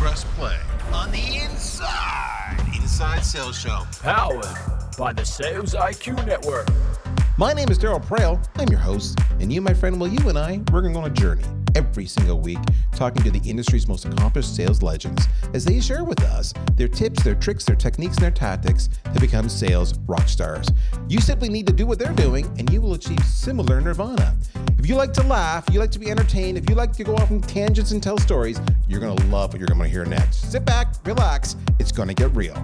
press play on the Inside Inside Sales Show. Powered by the Sales IQ Network. My name is Darryl Praill. I'm your host, and you, my friend, well, you and I, we're going on a journey every single week talking to the industry's most accomplished sales legends as they share with us their tips, their tricks, their techniques, and their tactics to become sales rock stars. You simply need to do what they're doing, and you will achieve similar nirvana. If you like to laugh, you like to be entertained, if you like to go off on tangents and tell stories, you're going to love what you're going to hear next. Sit back, relax, it's going to get real.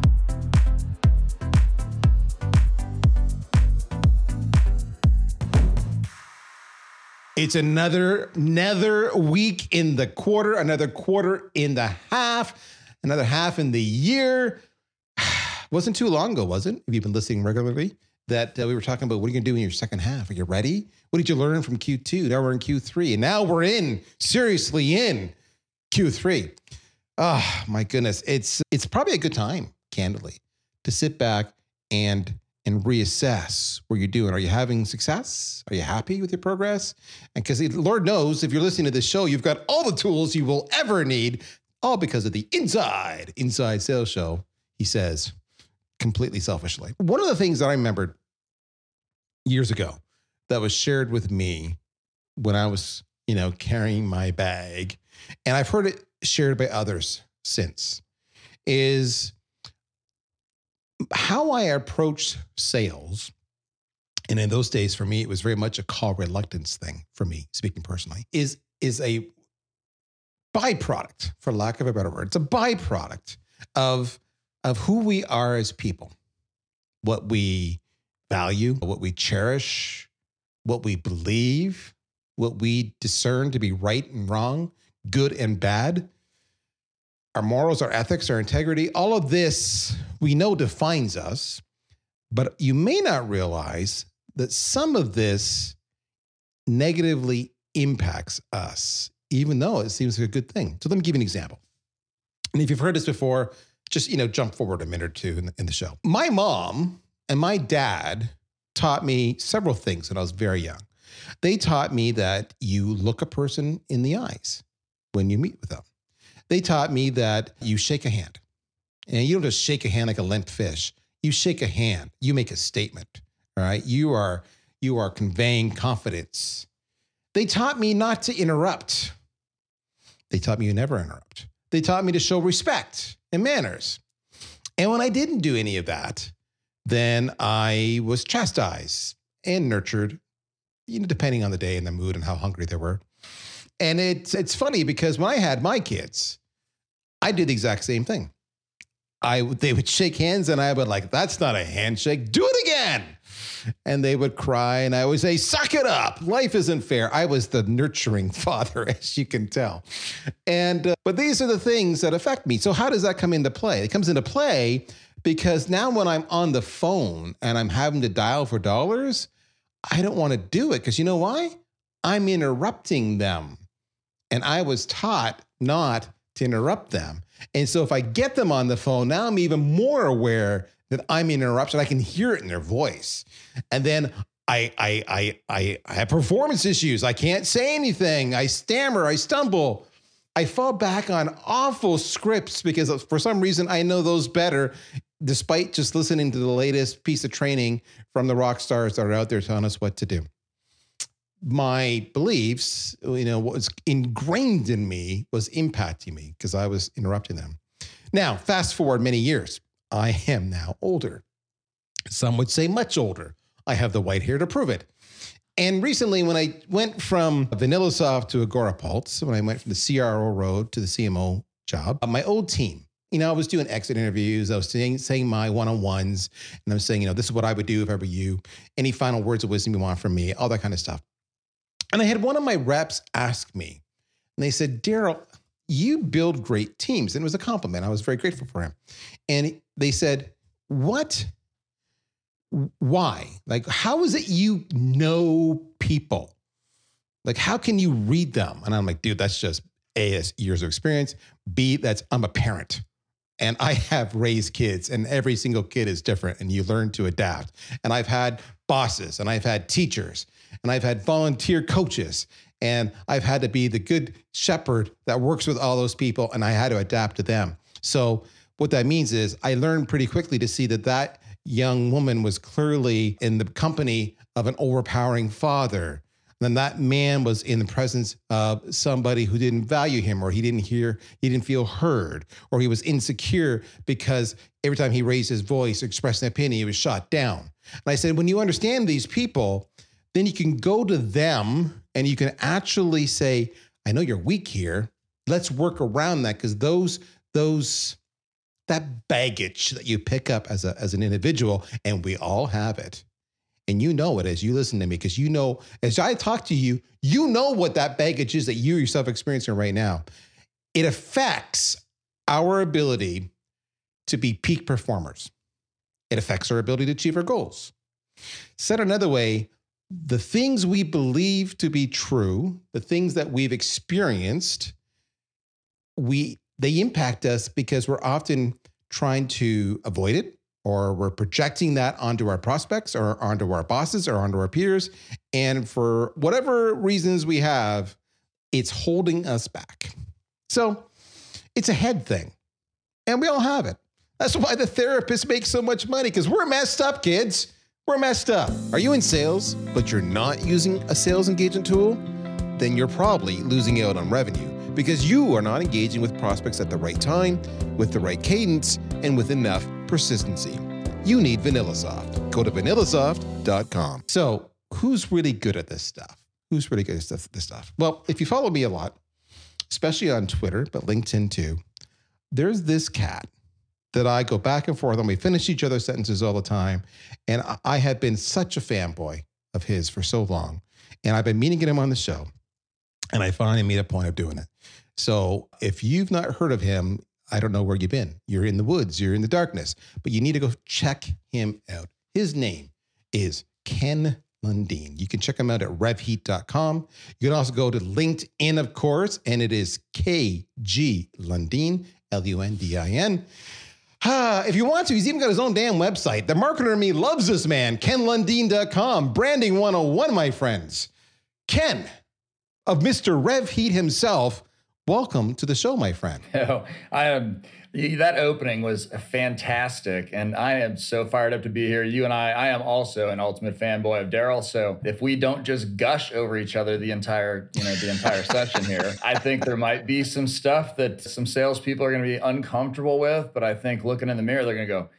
It's another another week in the quarter, another quarter in the half, another half in the year. Wasn't too long ago, was it? If you've been listening regularly, that uh, we were talking about what are you going to do in your second half? Are you ready? What did you learn from Q2? Now we're in Q3, and now we're in seriously in Q3. Oh my goodness, it's it's probably a good time, candidly, to sit back and and reassess what you're doing. Are you having success? Are you happy with your progress? And because Lord knows, if you're listening to this show, you've got all the tools you will ever need, all because of the Inside Inside Sales Show. He says, completely selfishly. One of the things that I remembered years ago that was shared with me when I was, you know, carrying my bag, and I've heard it shared by others since, is how I approached sales, and in those days for me, it was very much a call reluctance thing for me, speaking personally, is is a byproduct, for lack of a better word. It's a byproduct of of who we are as people, what we value, what we cherish, what we believe, what we discern to be right and wrong, good and bad our morals, our ethics, our integrity, all of this we know defines us. But you may not realize that some of this negatively impacts us, even though it seems like a good thing. So let me give you an example. And if you've heard this before, just you know, jump forward a minute or two in the, in the show. My mom and my dad taught me several things when I was very young. They taught me that you look a person in the eyes when you meet with them they taught me that you shake a hand. And you don't just shake a hand like a limp fish. You shake a hand, you make a statement. All right. You are you are conveying confidence. They taught me not to interrupt. They taught me you never interrupt. They taught me to show respect and manners. And when I didn't do any of that, then I was chastised and nurtured, you know, depending on the day and the mood and how hungry they were. And it's it's funny because when I had my kids, I did the exact same thing. I they would shake hands and I would like, that's not a handshake. Do it again. And they would cry, and I would say, "Suck it up! Life isn't fair." I was the nurturing father, as you can tell. And uh, but these are the things that affect me. So how does that come into play? It comes into play because now when I'm on the phone and I'm having to dial for dollars, I don't want to do it because you know why? I'm interrupting them. And I was taught not to interrupt them. And so if I get them on the phone, now I'm even more aware that I'm in interruption. I can hear it in their voice. And then I, I, I, I, I have performance issues. I can't say anything. I stammer. I stumble. I fall back on awful scripts because for some reason I know those better, despite just listening to the latest piece of training from the rock stars that are out there telling us what to do my beliefs, you know, what was ingrained in me was impacting me because I was interrupting them. Now, fast forward many years, I am now older. Some would say much older. I have the white hair to prove it. And recently, when I went from VanillaSoft to Agorapulse, when I went from the CRO road to the CMO job, uh, my old team, you know, I was doing exit interviews. I was saying, saying my one on ones, and I'm saying, you know, this is what I would do if I were you. Any final words of wisdom you want from me, all that kind of stuff. And I had one of my reps ask me, and they said, Darryl, you build great teams. And it was a compliment. I was very grateful for him. And they said, What? Why? Like, how is it you know people? Like, how can you read them? And I'm like, dude, that's just A, that's years of experience. B, that's I'm a parent and I have raised kids, and every single kid is different, and you learn to adapt. And I've had bosses, and I've had teachers, and I've had volunteer coaches, And I've had to be the good shepherd that works with all those people and I had to adapt to them. So, what that means is I learned pretty quickly to see that that young woman was clearly in the company of an overpowering father. then that man was in the presence of somebody who didn't value him, or he didn't hear, he didn't feel heard, or he was insecure because every time he raised his voice, expressed an opinion, he was shot down. And I said, when you understand these people, then you can go to them and you can actually say, I know you're weak here. Let's work around that because those, those, that baggage that you pick up as a as an individual, and we all have it. And you know it as you listen to me, because you know, as I talk to you, you know what that baggage is that you yourself experiencing right now. It affects our ability to be peak performers. It affects our ability to achieve our goals. Said another way, the things we believe to be true, the things that we've experienced, we they impact us because we're often trying to avoid it or we're projecting that onto our prospects or onto our bosses or onto our peers. And for whatever reasons we have it's holding us back. So it's a head thing. And we all have it. That's why the therapist makes so much money because we're messed up kids we're messed up are you in sales but you're not using a sales engagement tool then you're probably losing out on revenue because you are not engaging with prospects at the right time, with the right cadence, and with enough persistency. You need VanillaSoft. Go to vanillasoft.com. So, who's really good at this stuff? Who's really good at this stuff? Well, if you follow me a lot, especially on Twitter, but LinkedIn too, there's this cat that I go back and forth and we finish each other's sentences all the time. And I have been such a fanboy of his for so long. And I've been meaning to get him on the show. And I finally made a point of doing it. So if you've not heard of him, I don't know where you've been. You're in the woods, you're in the darkness, but you need to go check him out. His name is Ken Lundin. You can check him out at revheat.com. You can also go to LinkedIn, of course, and it is KG Lundin, L U N D I N. If you want to, he's even got his own damn website. The marketer in me loves this man, kenlundin.com. Branding 101, my friends. Ken, of Mr. RevHeat himself. Welcome to the show, my friend. Oh, I am. That opening was fantastic, and I am so fired up to be here. You and I, I am also an ultimate fanboy of Darryl. So if we don't just gush over each other the entire, you know, the entire session here, I think there might be some stuff that some salespeople are going to be uncomfortable with. But I think looking in the mirror, they're going to go,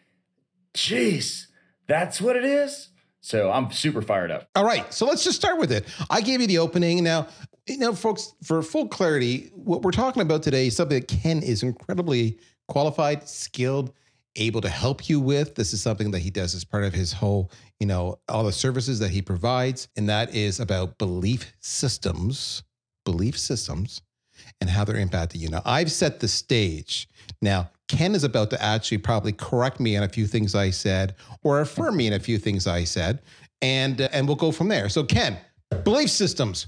"Jeez, that's what it is." So I'm super fired up. All right. So let's just start with it. I gave you the opening. Now, you know, folks, for full clarity, what we're talking about today is something that Ken is incredibly qualified, skilled, able to help you with. This is something that he does as part of his whole, you know, all the services that he provides. And that is about belief systems, belief systems, and how they're impacting you. Now, I've set the stage. Now, Ken is about to actually probably correct me on a few things I said or affirm me in a few things I said. And, uh, and we'll go from there. So, Ken, belief systems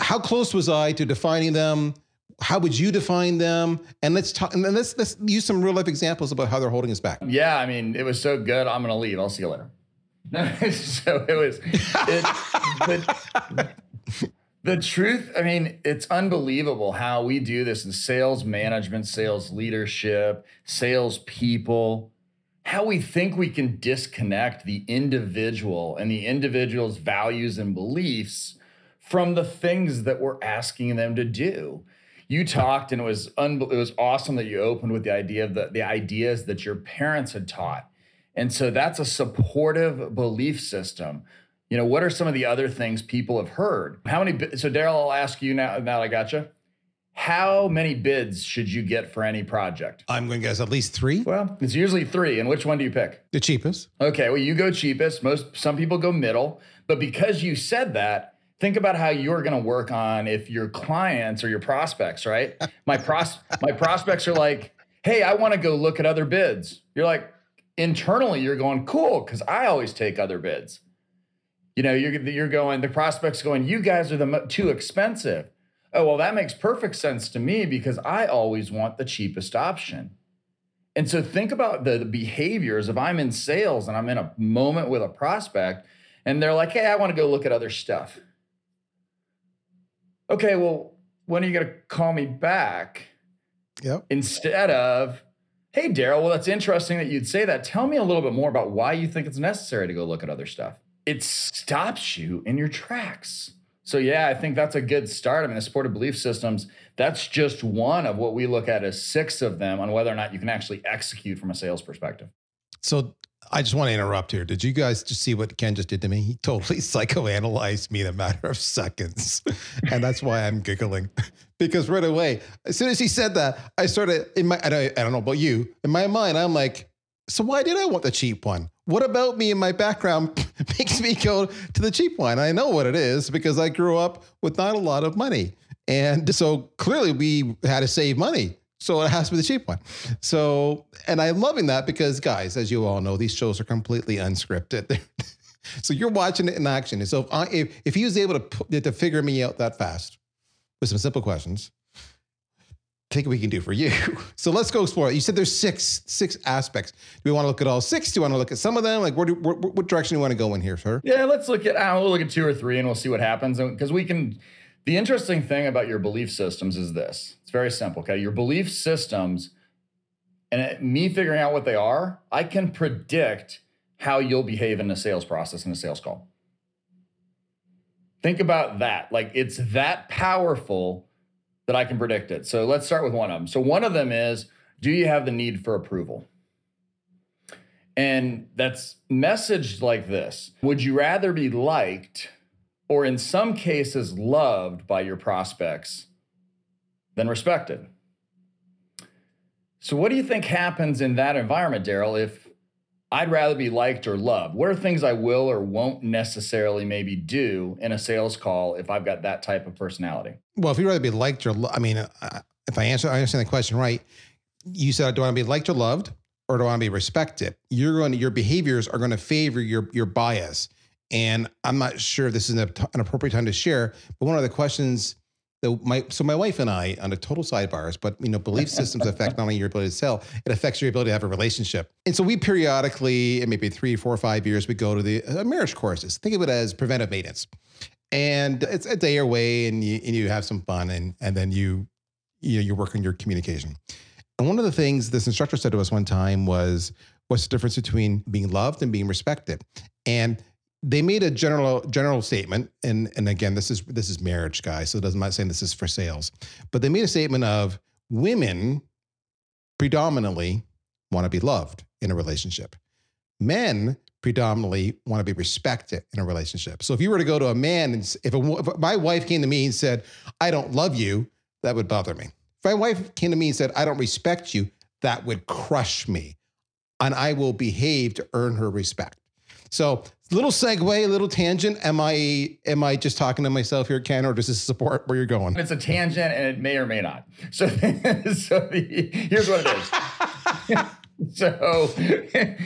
how close was I to defining them? How would you define them? And let's talk. And let's let's use some real life examples about how they're holding us back. Yeah, I mean, it was so good. I'm gonna leave. I'll see you later. so it was. It, the, the truth. I mean, it's unbelievable how we do this in sales management, sales leadership, sales people. How we think we can disconnect the individual and the individual's values and beliefs from the things that we're asking them to do. You talked, and it was un- it was awesome that you opened with the idea of the, the ideas that your parents had taught. And so that's a supportive belief system. You know, what are some of the other things people have heard? How many? So, Darryl, I'll ask you now. Now I got you. How many bids should you get for any project? I'm going to guess at least three. Well, it's usually three. And which one do you pick? The cheapest. Okay. Well, you go cheapest. Most some people go middle, but because you said that, think about how you're going to work on if your clients or your prospects, right? My pros my prospects are like, "Hey, I want to go look at other bids." You're like, internally you're going, "Cool, cuz I always take other bids." You know, you're you're going the prospects going, "You guys are the too expensive." Oh, well, that makes perfect sense to me because I always want the cheapest option. And so think about the, the behaviors if I'm in sales and I'm in a moment with a prospect and they're like, "Hey, I want to go look at other stuff." okay, well, when are you going to call me back? Yep. Instead of, hey, Darryl, well, that's interesting that you'd say that. Tell me a little bit more about why you think it's necessary to go look at other stuff. It stops you in your tracks. So, yeah, I think that's a good start. I mean, the supported belief systems, that's just one of what we look at as six of them on whether or not you can actually execute from a sales perspective. So I just want to interrupt here. Did you guys just see what Ken just did to me? He totally psychoanalyzed me in a matter of seconds. and that's why I'm giggling. because right away, as soon as he said that, I started in my, I don't, I don't know about you, in my mind, I'm like, so why did I want the cheap one? What about me and my background makes me go to the cheap one? I know what it is because I grew up with not a lot of money. And so clearly we had to save money. So it has to be the cheap one. So, and I'm loving that because, guys, as you all know, these shows are completely unscripted. so you're watching it in action. And so if, I, if, if he was able to, to figure me out that fast with some simple questions, think we can do for you. So let's go explore. You said there's six six aspects. Do we want to look at all six? Do you want to look at some of them? Like, where do, where, what direction do you want to go in here, sir? Yeah, let's look at. I we'll look at two or three, and we'll see what happens. Because we can. The interesting thing about your belief systems is this. It's very simple. Okay, your belief systems, and it, me figuring out what they are, I can predict how you'll behave in a sales process in a sales call. Think about that. Like it's that powerful that I can predict it. So let's start with one of them. So one of them is do you have the need for approval? And that's messaged like this Would you rather be liked or, in some cases, loved by your prospects than respected? So, what do you think happens in that environment, Darryl, if I'd rather be liked or loved? What are things I will or won't necessarily maybe do in a sales call if I've got that type of personality? Well, if you'd rather be liked or, lo- I mean, uh, if I answer, I understand the question right. You said, do I want to be liked or loved, or do I want to be respected? You're going to, your behaviors are going to favor your your bias. And I'm not sure if this is an, an appropriate time to share, but one of the questions that my so my wife and I on a total sidebars, but you know, belief systems affect not only your ability to sell, it affects your ability to have a relationship. And so we periodically, in maybe three, four, five years, we go to the uh, marriage courses. Think of it as preventive maintenance and it's a day away and you, and you have some fun and, and then you, you know, you work on your communication. And one of the things this instructor said to us one time was, what's the difference between being loved and being respected? And they made a general general statement, and and again, this is this is marriage, guys. So it doesn't mind saying this is for sales, but they made a statement of women predominantly want to be loved in a relationship. Men predominantly want to be respected in a relationship. So if you were to go to a man and if, a, if my wife came to me and said, "I don't love you," that would bother me. If my wife came to me and said, "I don't respect you," that would crush me, and I will behave to earn her respect. So little segue, little tangent. Am I am I just talking to myself here, Ken, or does this support where you're going? It's a tangent, and it may or may not. So, so the, here's what it is. So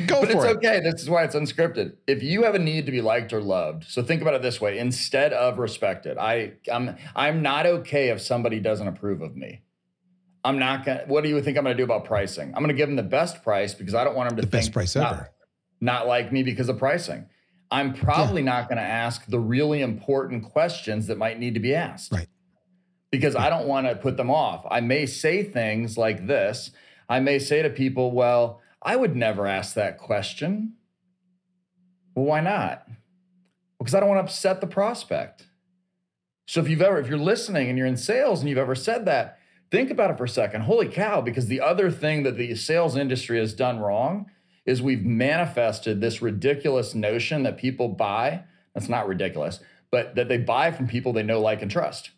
Go but for it's it. okay. This is why it's unscripted. If you have a need to be liked or loved, so think about it this way: instead of respected, I I'm I'm not okay if somebody doesn't approve of me. I'm not gonna. What do you think I'm gonna do about pricing? I'm gonna give them the best price because I don't want them to The best price not, ever. not like me because of pricing. I'm probably not going to ask the really important questions that might need to be asked. Right. Because I don't want to put them off. I may say things like this. I may say to people, well, I would never ask that question. Well, why not? Because I don't want to upset the prospect. So if you've ever, if you're listening and you're in sales and you've ever said that, think about it for a second. Holy cow, because the other thing that the sales industry has done wrong is we've manifested this ridiculous notion that people buy. That's not ridiculous, but that they buy from people they know, like, and trust.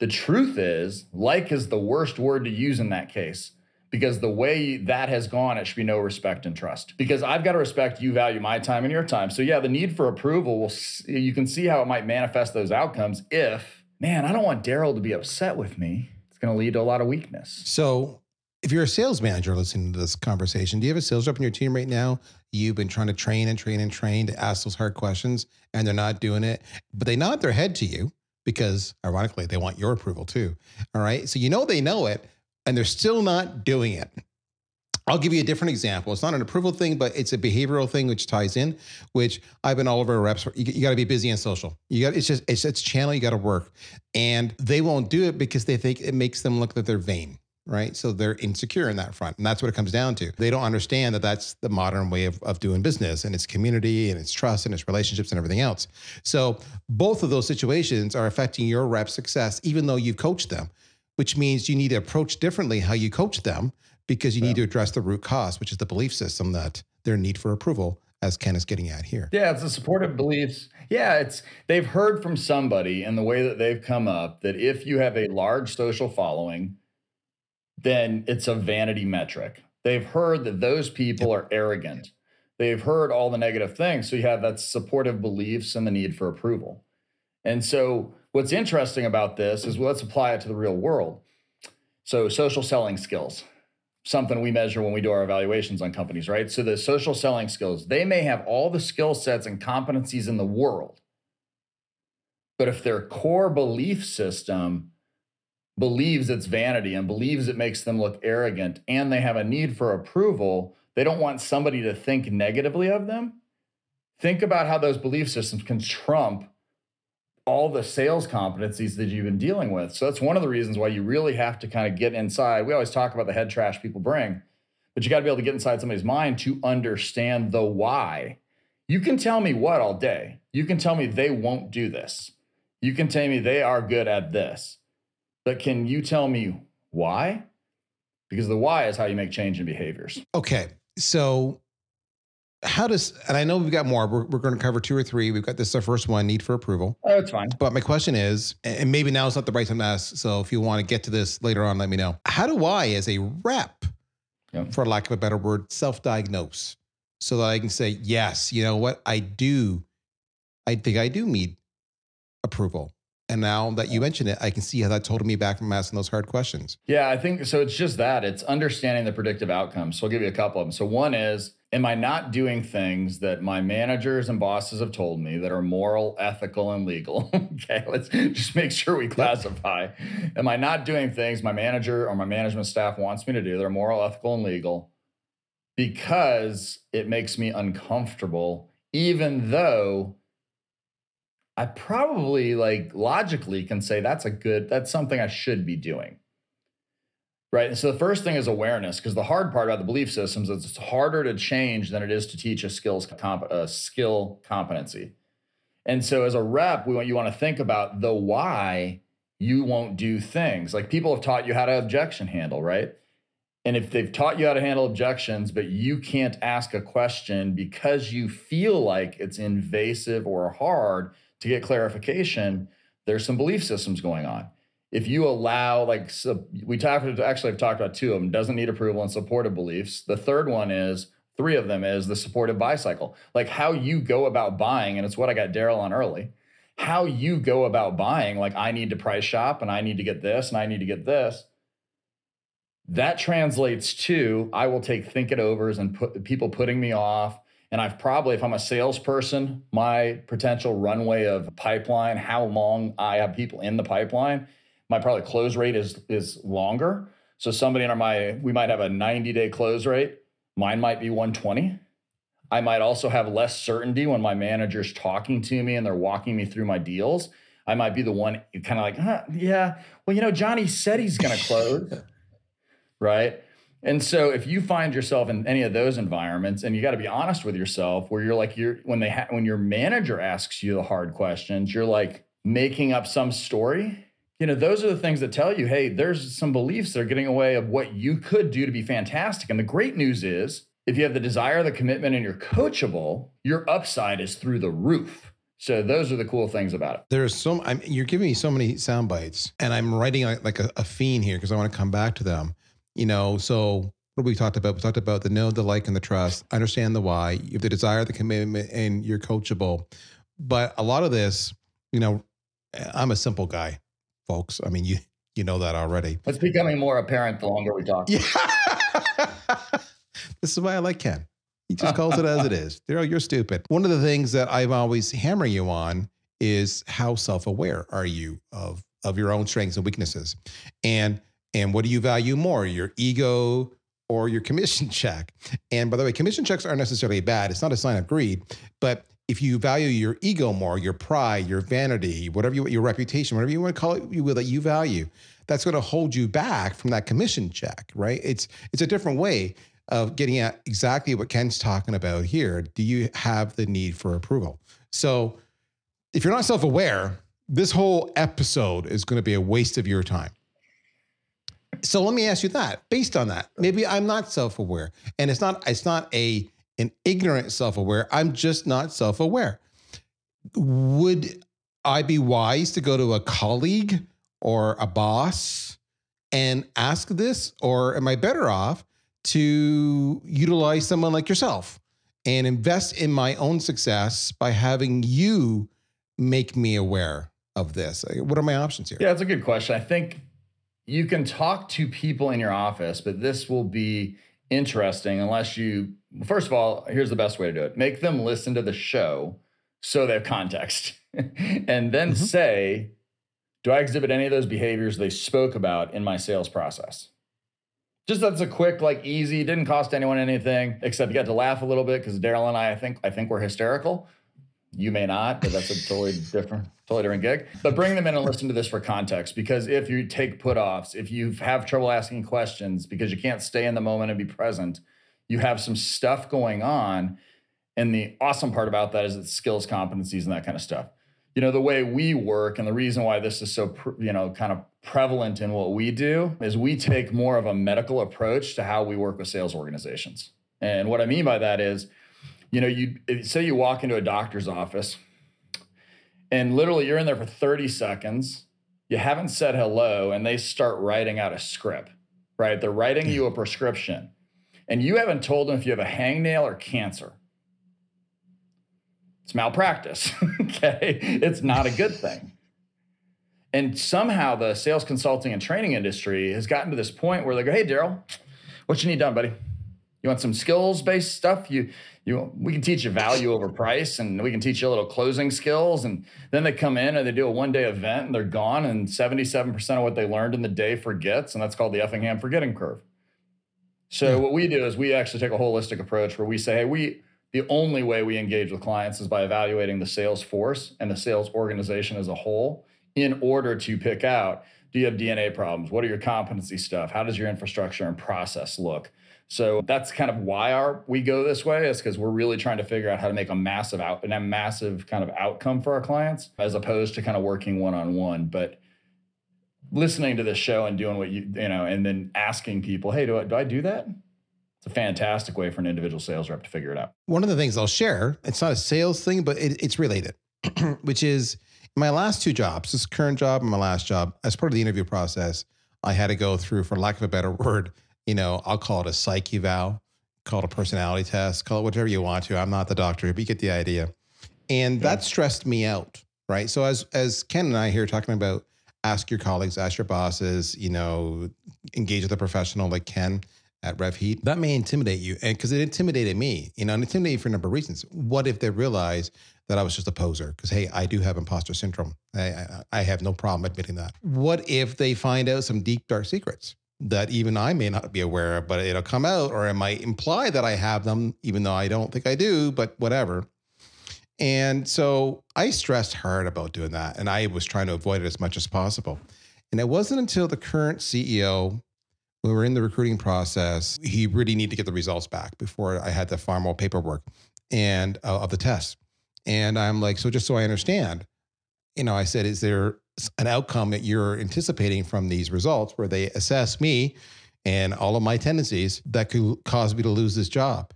The truth is, like is the worst word to use in that case because the way that has gone, it should be no respect and trust. Because I've got to respect you, value my time and your time. So, yeah, the need for approval will, you can see how it might manifest those outcomes if, man, I don't want Darryl to be upset with me. It's going to lead to a lot of weakness. So you're a sales manager listening to this conversation, do you have a sales rep in your team right now? You've been trying to train and train and train to ask those hard questions, and they're not doing it, but they nod their head to you because, ironically, they want your approval too. All right. So you know they know it, and they're still not doing it. I'll give you a different example. It's not an approval thing, but it's a behavioral thing which ties in. Which I've been all over reps. You, you got to be busy and social. You got it's just it's it's channel. You got to work, and they won't do it because they think it makes them look that they're vain right? So they're insecure in that front. And that's what it comes down to. They don't understand that that's the modern way of, of doing business and it's community and it's trust and it's relationships and everything else. So both of those situations are affecting your rep success, even though you've coached them, which means you need to approach differently how you coach them because you yeah. need to address the root cause, which is the belief system that their need for approval as Ken is getting at here. Yeah, it's the supportive beliefs. Yeah, it's they've heard from somebody in the way that they've come up that if you have a large social following, then it's a vanity metric. They've heard that those people are arrogant. They've heard all the negative things. So you have that supportive beliefs and the need for approval. And so what's interesting about this is well, let's apply it to the real world. So social selling skills, something we measure when we do our evaluations on companies, right? So the social selling skills, they may have all the skill sets and competencies in the world. But if their core belief system believes it's vanity and believes it makes them look arrogant and they have a need for approval, they don't want somebody to think negatively of them. Think about how those belief systems can trump all the sales competencies that you've been dealing with. So that's one of the reasons why you really have to kind of get inside. We always talk about the head trash people bring, but you got to be able to get inside somebody's mind to understand the why. You can tell me what all day. You can tell me they won't do this. You can tell me they are good at this but can you tell me why? Because the why is how you make change in behaviors. Okay. So, how does, and I know we've got more, we're, we're going to cover two or three. We've got this, our first one, need for approval. Oh, it's fine. But my question is, and maybe now is not the right time to ask. So, if you want to get to this later on, let me know. How do I, as a rep, for lack of a better word, self diagnose so that I can say, yes, you know what, I do, I think I do need approval. And now that you mention it, I can see how that's holding me back from asking those hard questions. Yeah, I think so. It's just that it's understanding the predictive outcomes. So I'll give you a couple of them. So one is, am I not doing things that my managers and bosses have told me that are moral, ethical, and legal? okay, let's just make sure we classify. Am I not doing things my manager or my management staff wants me to do that are moral, ethical, and legal because it makes me uncomfortable, even though I probably like logically can say that's a good, that's something I should be doing. Right. And so the first thing is awareness, because the hard part about the belief systems is it's harder to change than it is to teach a skills comp- a skill competency. And so as a rep, we want you want to think about the why you won't do things. Like people have taught you how to objection handle, right? And if they've taught you how to handle objections, but you can't ask a question because you feel like it's invasive or hard, to get clarification, there's some belief systems going on. If you allow, like, so we talked actually, I've talked about two of them doesn't need approval and supportive beliefs. The third one is three of them is the supportive buy cycle, like how you go about buying. And it's what I got Darryl on early. How you go about buying, like, I need to price shop and I need to get this and I need to get this. That translates to I will take think it overs and put people putting me off and I've probably, if I'm a salesperson, my potential runway of pipeline, how long I have people in the pipeline, my probably close rate is is longer. So somebody in our my we might have a 90 day close rate. Mine might be 120. I might also have less certainty when my manager's talking to me and they're walking me through my deals. I might be the one kind of like, huh, yeah, well, you know, Johnny said he's going to close, right? And so if you find yourself in any of those environments and you got to be honest with yourself where you're like you're when they ha- when your manager asks you the hard questions, you're like making up some story. You know, those are the things that tell you, hey, there's some beliefs that are getting away of what you could do to be fantastic. And the great news is if you have the desire, the commitment, and you're coachable, your upside is through the roof. So those are the cool things about it. There's so I'm, you're giving me so many sound bites, and I'm writing like, a, a fiend here because I want to come back to them you know, so what we talked about? We talked about the know, the like, and the trust. Understand the why. You have the desire, the commitment, and you're coachable. But a lot of this, you know, I'm a simple guy, folks. I mean, you you know that already. It's becoming more apparent the longer we talk. Yeah. this is why I like Ken. He just calls it as it is. Darryl, you're stupid. One of the things that I'm always hammering you on is how self-aware are you of of your own strengths and weaknesses, and and what do you value more, your ego or your commission check. And by the way, commission checks aren't necessarily bad. It's not a sign of greed, but if you value your ego more, your pride, your vanity, whatever you your reputation, whatever you want to call it, you will that you value, that's going to hold you back from that commission check, right? It's it's a different way of getting at exactly what Ken's talking about here. Do you have the need for approval? So if you're not self-aware, this whole episode is going to be a waste of your time. So let me ask you that. Based on that, maybe I'm not self-aware, and it's not it's not a an ignorant self-aware. I'm just not self-aware. Would I be wise to go to a colleague or a boss and ask this, or am I better off to utilize someone like yourself and invest in my own success by having you make me aware of this? What are my options here? Yeah, that's a good question. I think you can talk to people in your office, but this will be interesting unless you, first of all, here's the best way to do it make them listen to the show so they have context, and then mm-hmm. say, Do I exhibit any of those behaviors they spoke about in my sales process? Just that's a quick, like easy, didn't cost anyone anything, except you got to laugh a little bit because Darryl and I, I think, I think we're hysterical. You may not, but that's a totally different, totally different gig. But bring them in and listen to this for context. Because if you take put offs, if you have trouble asking questions because you can't stay in the moment and be present, you have some stuff going on. And the awesome part about that is it's skills, competencies, and that kind of stuff. You know, the way we work and the reason why this is so, you know, kind of prevalent in what we do is we take more of a medical approach to how we work with sales organizations. And what I mean by that is, you know, you say you walk into a doctor's office and literally you're in there for 30 seconds, you haven't said hello, and they start writing out a script, right? They're writing you a prescription, and you haven't told them if you have a hangnail or cancer. It's malpractice, okay? It's not a good thing. And somehow the sales consulting and training industry has gotten to this point where they go, hey, Darryl, what you need done, buddy? You want some skills based stuff? You you we can teach you value over price and we can teach you a little closing skills and then they come in and they do a one day event and they're gone and 77% of what they learned in the day forgets and that's called the Ebbinghaus forgetting curve so yeah. what we do is we actually take a holistic approach where we say hey we the only way we engage with clients is by evaluating the sales force and the sales organization as a whole in order to pick out do you have dna problems what are your competency stuff how does your infrastructure and process look so that's kind of why our we go this way is because we're really trying to figure out how to make a massive out and a massive kind of outcome for our clients as opposed to kind of working one on one. But listening to this show and doing what you you know, and then asking people, hey, do I do I do that? It's a fantastic way for an individual sales rep to figure it out. One of the things I'll share, it's not a sales thing, but it, it's related, which is my last two jobs, this current job and my last job, as part of the interview process, I had to go through, for lack of a better word, you know, I'll call it a psyche eval, call it a personality test, call it whatever you want to. I'm not the doctor, but you get the idea. And that stressed me out, right? So as as Ken and I here talking about ask your colleagues, ask your bosses, you know, engage with a professional like Ken at RevHeat, that may intimidate you. And because it intimidated me, you know, and intimidated for a number of reasons. What if they realize that I was just a poser? Because hey, I do have imposter syndrome. I, I, I have no problem admitting that. What if they find out some deep dark secrets? That even I may not be aware of, but it'll come out or it might imply that I have them, even though I don't think I do, but whatever. And so I stressed hard about doing that. And I was trying to avoid it as much as possible. And it wasn't until the current CEO, we were in the recruiting process, he really needed to get the results back before I had the more paperwork and uh, of the test. And I'm like, so just so I understand, you know, I said, is there an outcome that you're anticipating from these results where they assess me and all of my tendencies that could cause me to lose this job.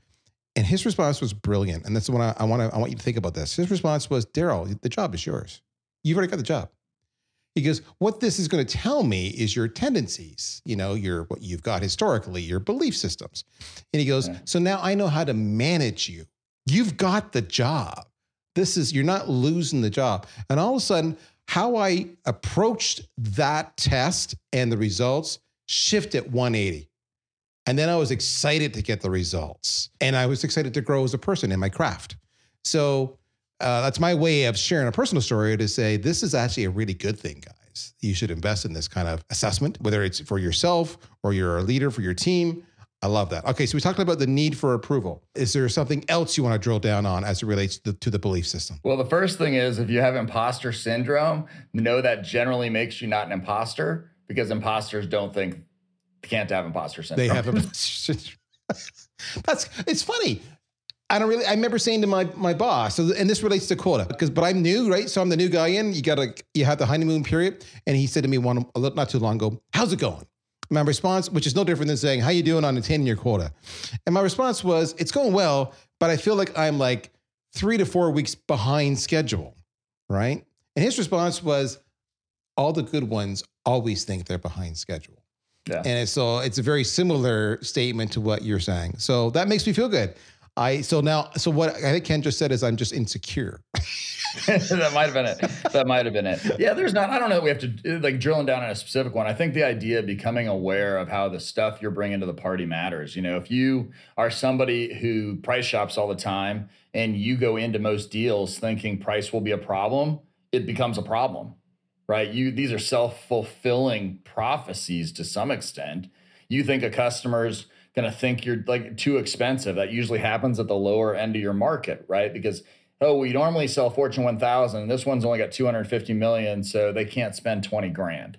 And his response was brilliant. And that's what I, I want to, I want you to think about this. His response was, Darryl, the job is yours. You've already got the job. He goes, what this is going to tell me is your tendencies, you know, your what you've got historically, your belief systems. And he goes, yeah. so now I know how to manage you. You've got the job. This is you're not losing the job. And all of a sudden, how I approached that test and the results shifted 180. And then I was excited to get the results. And I was excited to grow as a person in my craft. So uh, that's my way of sharing a personal story to say this is actually a really good thing, guys. You should invest in this kind of assessment, whether it's for yourself or you're a leader for your team. I love that. Okay, so we talked about the need for approval. Is there something else you want to drill down on as it relates to the, to the belief system? Well, the first thing is if you have imposter syndrome, know that generally makes you not an imposter because imposters don't think can't have imposter syndrome. They have a That's it's funny. I don't really. I remember saying to my my boss, so, and this relates to quota because, but I'm new, right? So I'm the new guy in. You gotta, you have the honeymoon period, and he said to me one little not too long ago, "How's it going?" My response, which is no different than saying, "How you doing on attaining your quota?" And my response was, "It's going well, but I feel like I'm like three to four weeks behind schedule, right?" And his response was, "All the good ones always think they're behind schedule." Yeah. And so it's a very similar statement to what you're saying. So that makes me feel good. I so now so what I think Ken just said is I'm just insecure. that might have been it. That might have been it. Yeah, there's not. I don't know. We have to like drilling down on a specific one. I think the idea of becoming aware of how the stuff you're bringing to the party matters. You know, if you are somebody who price shops all the time and you go into most deals thinking price will be a problem, it becomes a problem, right? You these are self fulfilling prophecies to some extent. You think a customer's going to think you're like too expensive. That usually happens at the lower end of your market, right? Because oh, we normally sell Fortune 1000, this one's only got 250 million, so they can't spend 20 grand.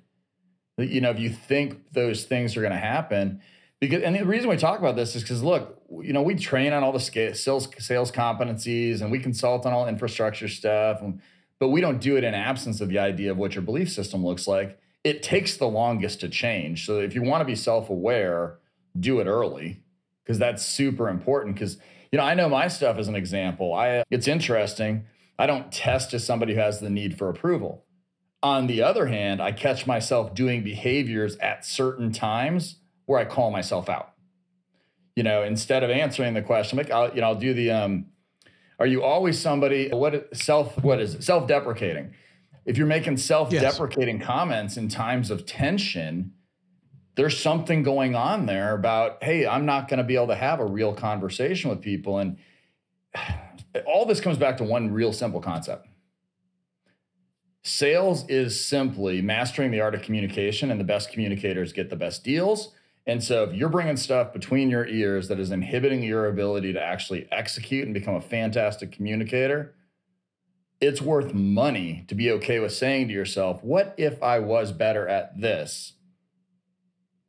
You know, if you think those things are going to happen, because and the reason we talk about this is because look, you know, we train on all the sales sales competencies and we consult on all infrastructure stuff, and, but we don't do it in absence of the idea of what your belief system looks like. It takes the longest to change. So if you want to be self aware do it early because that's super important. Because, you know, I know my stuff as an example. I it's interesting. I don't test as somebody who has the need for approval. On the other hand, I catch myself doing behaviors at certain times where I call myself out. You know, instead of answering the question, like I'll, you know, I'll do the um, are you always somebody what self what is it? Self-deprecating. If you're making self-deprecating yes. comments in times of tension, there's something going on there about, hey, I'm not going to be able to have a real conversation with people. And all this comes back to one real simple concept. Sales is simply mastering the art of communication, and the best communicators get the best deals. And so, if you're bringing stuff between your ears that is inhibiting your ability to actually execute and become a fantastic communicator, it's worth money to be okay with saying to yourself, What if I was better at this?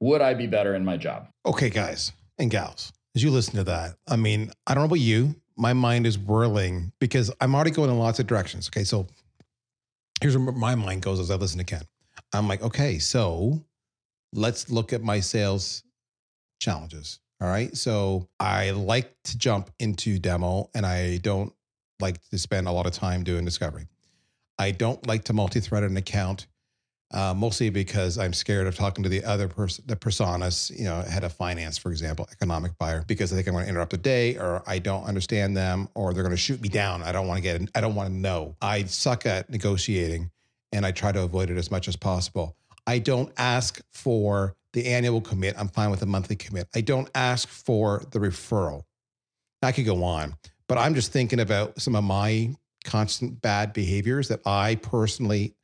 Would I be better in my job? Okay, guys and gals, as you listen to that, I mean, I don't know about you. My mind is whirling because I'm already going in lots of directions. Okay, so here's where my mind goes as I listen to Ken. I'm like, okay, so let's look at my sales challenges. All right. So I like to jump into demo and I don't like to spend a lot of time doing discovery. I don't like to multi thread an account uh, mostly because I'm scared of talking to the other person, the personas, you know, head of finance, for example, economic buyer, because I think I'm going to interrupt a day or I don't understand them or they're going to shoot me down. I don't want to get, I don't want to know. I suck at negotiating and I try to avoid it as much as possible. I don't ask for the annual commit. I'm fine with the monthly commit. I don't ask for the referral. I could go on, but I'm just thinking about some of my constant bad behaviors that I personally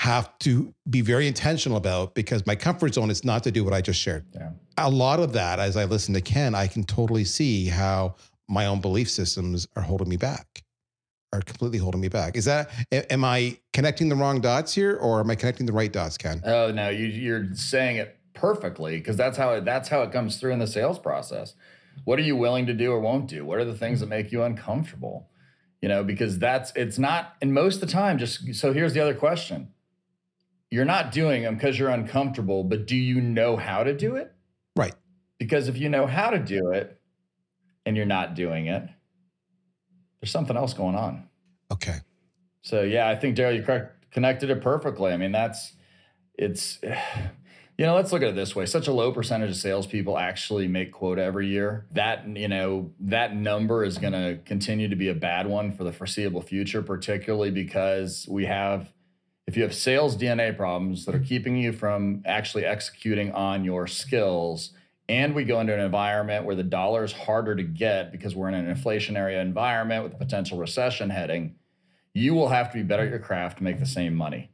have to be very intentional about because my comfort zone is not to do what I just shared. Yeah. A lot of that, as I listen to Ken, I can totally see how my own belief systems are holding me back, are completely holding me back. Is that, am I connecting the wrong dots here or am I connecting the right dots, Ken? Oh, no, you, you're saying it perfectly because that's how it, that's how it comes through in the sales process. What are you willing to do or won't do? What are the things that mm-hmm. make you uncomfortable? You know, because that's, it's not, and most of the time, just so here's the other question you're not doing them because you're uncomfortable, but do you know how to do it? Right. Because if you know how to do it and you're not doing it, there's something else going on. Okay. So yeah, I think Darryl, you connected it perfectly. I mean, that's it's you know, let's look at it this way. Such a low percentage of salespeople actually make quota every year. That, you know, that number is going to continue to be a bad one for the foreseeable future, particularly because we have if you have sales DNA problems that are keeping you from actually executing on your skills, and we go into an environment where the dollar is harder to get because we're in an inflationary environment with a potential recession heading, you will have to be better at your craft to make the same money.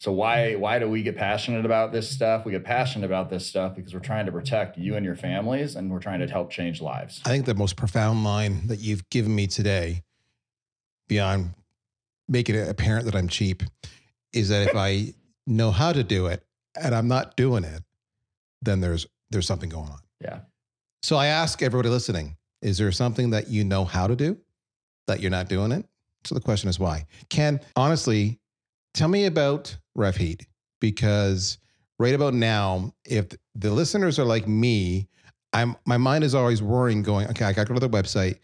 So why why do we get passionate about this stuff? We get passionate about this stuff because we're trying to protect you and your families and we're trying to help change lives. I think the most profound line that you've given me today, beyond making it apparent that I'm cheap, is that if I know how to do it and I'm not doing it, then there's there's something going on. Yeah. So I ask everybody listening, is there something that you know how to do that you're not doing it? So the question is why? Ken, honestly, tell me about RevHeat because right about now, if the listeners are like me, I'm my mind is always worrying, going, okay, I got to go to the website,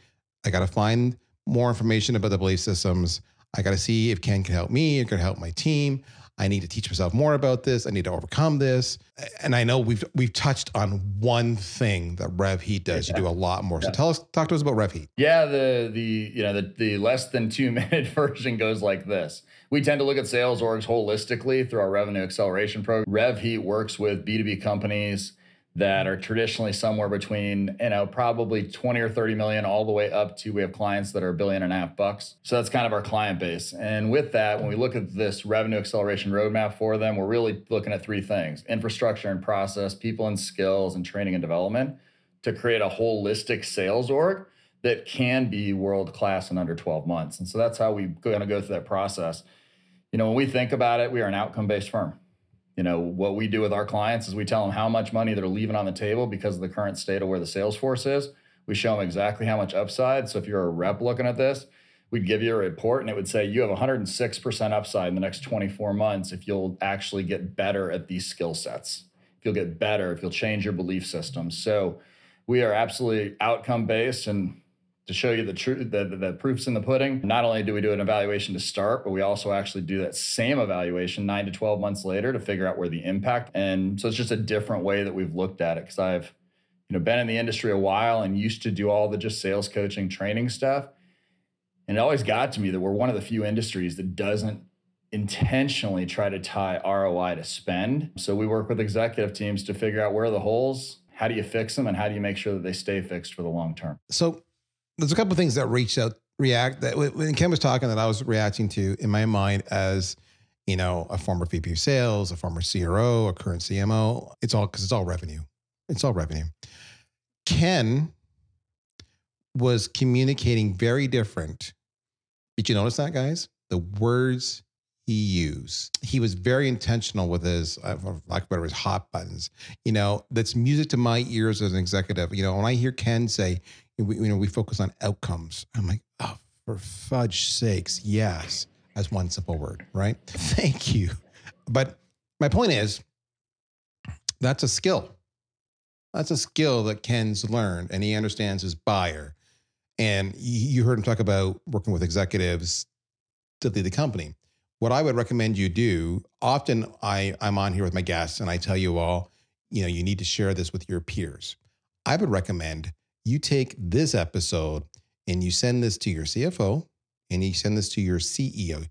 I got to find more information about the belief systems. I got to see if Ken can help me, it can help my team. I need to teach myself more about this. I need to overcome this. And I know we've we've touched on one thing that RevHeat does. You do a lot more. So tell us, talk to us about RevHeat. Yeah, the the you know the the less than two minute version goes like this. We tend to look at sales orgs holistically through our revenue acceleration program. RevHeat works with B2B companies that are traditionally somewhere between you know probably 20 or 30 million all the way up to we have clients that are a billion and a half bucks. So that's kind of our client base. And with that when we look at this revenue acceleration roadmap for them we're really looking at three things infrastructure and process people and skills and training and development to create a holistic sales org that can be world class in under 12 months. And so that's how we're going to go through that process. You know when we think about it we are an outcome based firm you know what we do with our clients is we tell them how much money they're leaving on the table because of the current state of where the sales force is. We show them exactly how much upside. So if you're a rep looking at this we'd give you a report and it would say you have 106% upside in the next 24 months if you'll actually get better at these skill sets. If you'll get better if you'll change your belief system. So we are absolutely outcome based and to show you the truth, the, the, proofs in the pudding. Not only do we do an evaluation to start, but we also actually do that same evaluation nine to 12 months later to figure out where the impact. And so it's just a different way that we've looked at it because I've, you know, been in the industry a while and used to do all the just sales coaching training stuff. And it always got to me that we're one of the few industries that doesn't intentionally try to tie ROI to spend. So we work with executive teams to figure out where are the holes, how do you fix them, and how do you make sure that they stay fixed for the long term. So there's a couple of things that reached out react that when Ken was talking that I was reacting to in my mind as you know a former VP of sales, a former CRO, a current CMO. It's all because it's all revenue. It's all revenue. Ken was communicating very different. Did you notice that, guys? The words he used. He was very intentional with his, like whatever his hot buttons. You know, that's music to my ears as an executive. You know, when I hear Ken say, we, you know, we focus on outcomes. I'm like, oh, for fudge sakes, yes, as one simple word, right? Thank you. But my point is, that's a skill. That's a skill that Ken's learned, and he understands his buyer. And you heard him talk about working with executives to lead the company. What I would recommend you do, often I, I'm on here with my guests and I tell you all, you know, you need to share this with your peers. I would recommend you take this episode and you send this to your CFO and you send this to your CEO,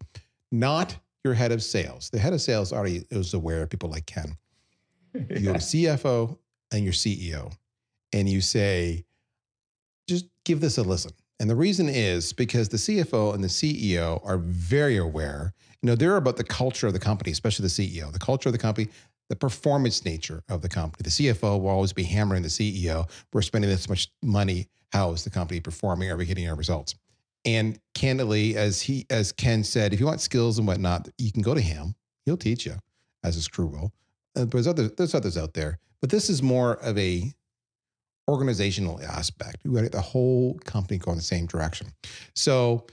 not your head of sales. The head of sales already is aware of people like Ken. You go to CFO and your CEO and you say, just give this a listen. And the reason is because the CFO and the CEO are very aware. You know, they're about the culture of the company, especially the CEO, the culture of the company, the performance nature of the company. The CFO will always be hammering the CEO. We're spending this much money. How is the company performing? Are we hitting our results? And candidly, as he as Ken said, if you want skills and whatnot, you can go to him. He'll teach you, as his crew will. Uh, there's others, there's others out there, but this is more of a organizational aspect. We got to get the whole company going the same direction. So,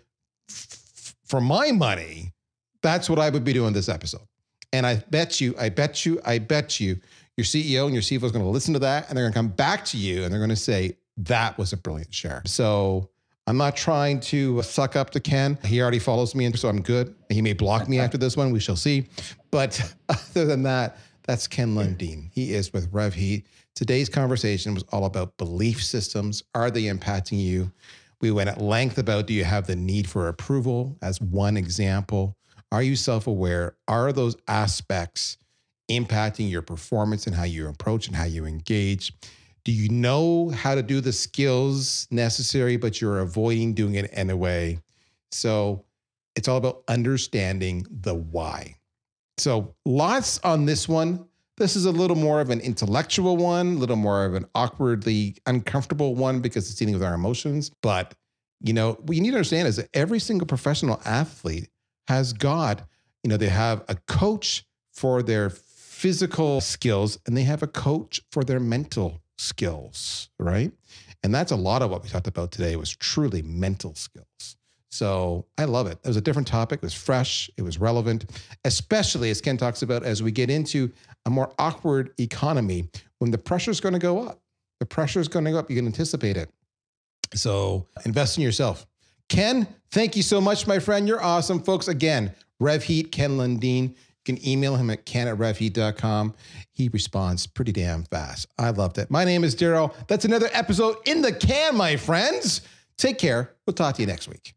f- for my money, that's what I would be doing this episode. And I bet you, I bet you, I bet you, your CEO and your CFO is going to listen to that and they're going to come back to you and they're going to say, that was a brilliant share. So I'm not trying to suck up to Ken. He already follows me, and so I'm good. He may block me after this one. We shall see. But other than that, that's Ken Lundin. He is with RevHeat. Today's conversation was all about belief systems. Are they impacting you? We went at length about do you have the need for approval as one example? Are you self aware? Are those aspects impacting your performance and how you approach and how you engage? Do you know how to do the skills necessary, but you're avoiding doing it anyway? So it's all about understanding the why. So lots on this one. This is a little more of an intellectual one, a little more of an awkwardly uncomfortable one because it's dealing with our emotions. But you know, what you need to understand is that every single professional athlete has got, you know, they have a coach for their physical skills and they have a coach for their mental skills, right? And that's a lot of what we talked about today was truly mental skills. So I love it. It was a different topic. It was fresh. It was relevant, especially as Ken talks about as we get into a more awkward economy when the pressure is going to go up. The pressure is going to go up. You can anticipate it. So invest in yourself. Ken, thank you so much, my friend. You're awesome. Folks, again, RevHeat, Ken Lundin. You can email him at ken at revheat.com. He responds pretty damn fast. I loved it. My name is Darryl. That's another episode in the can, my friends. Take care. We'll talk to you next week.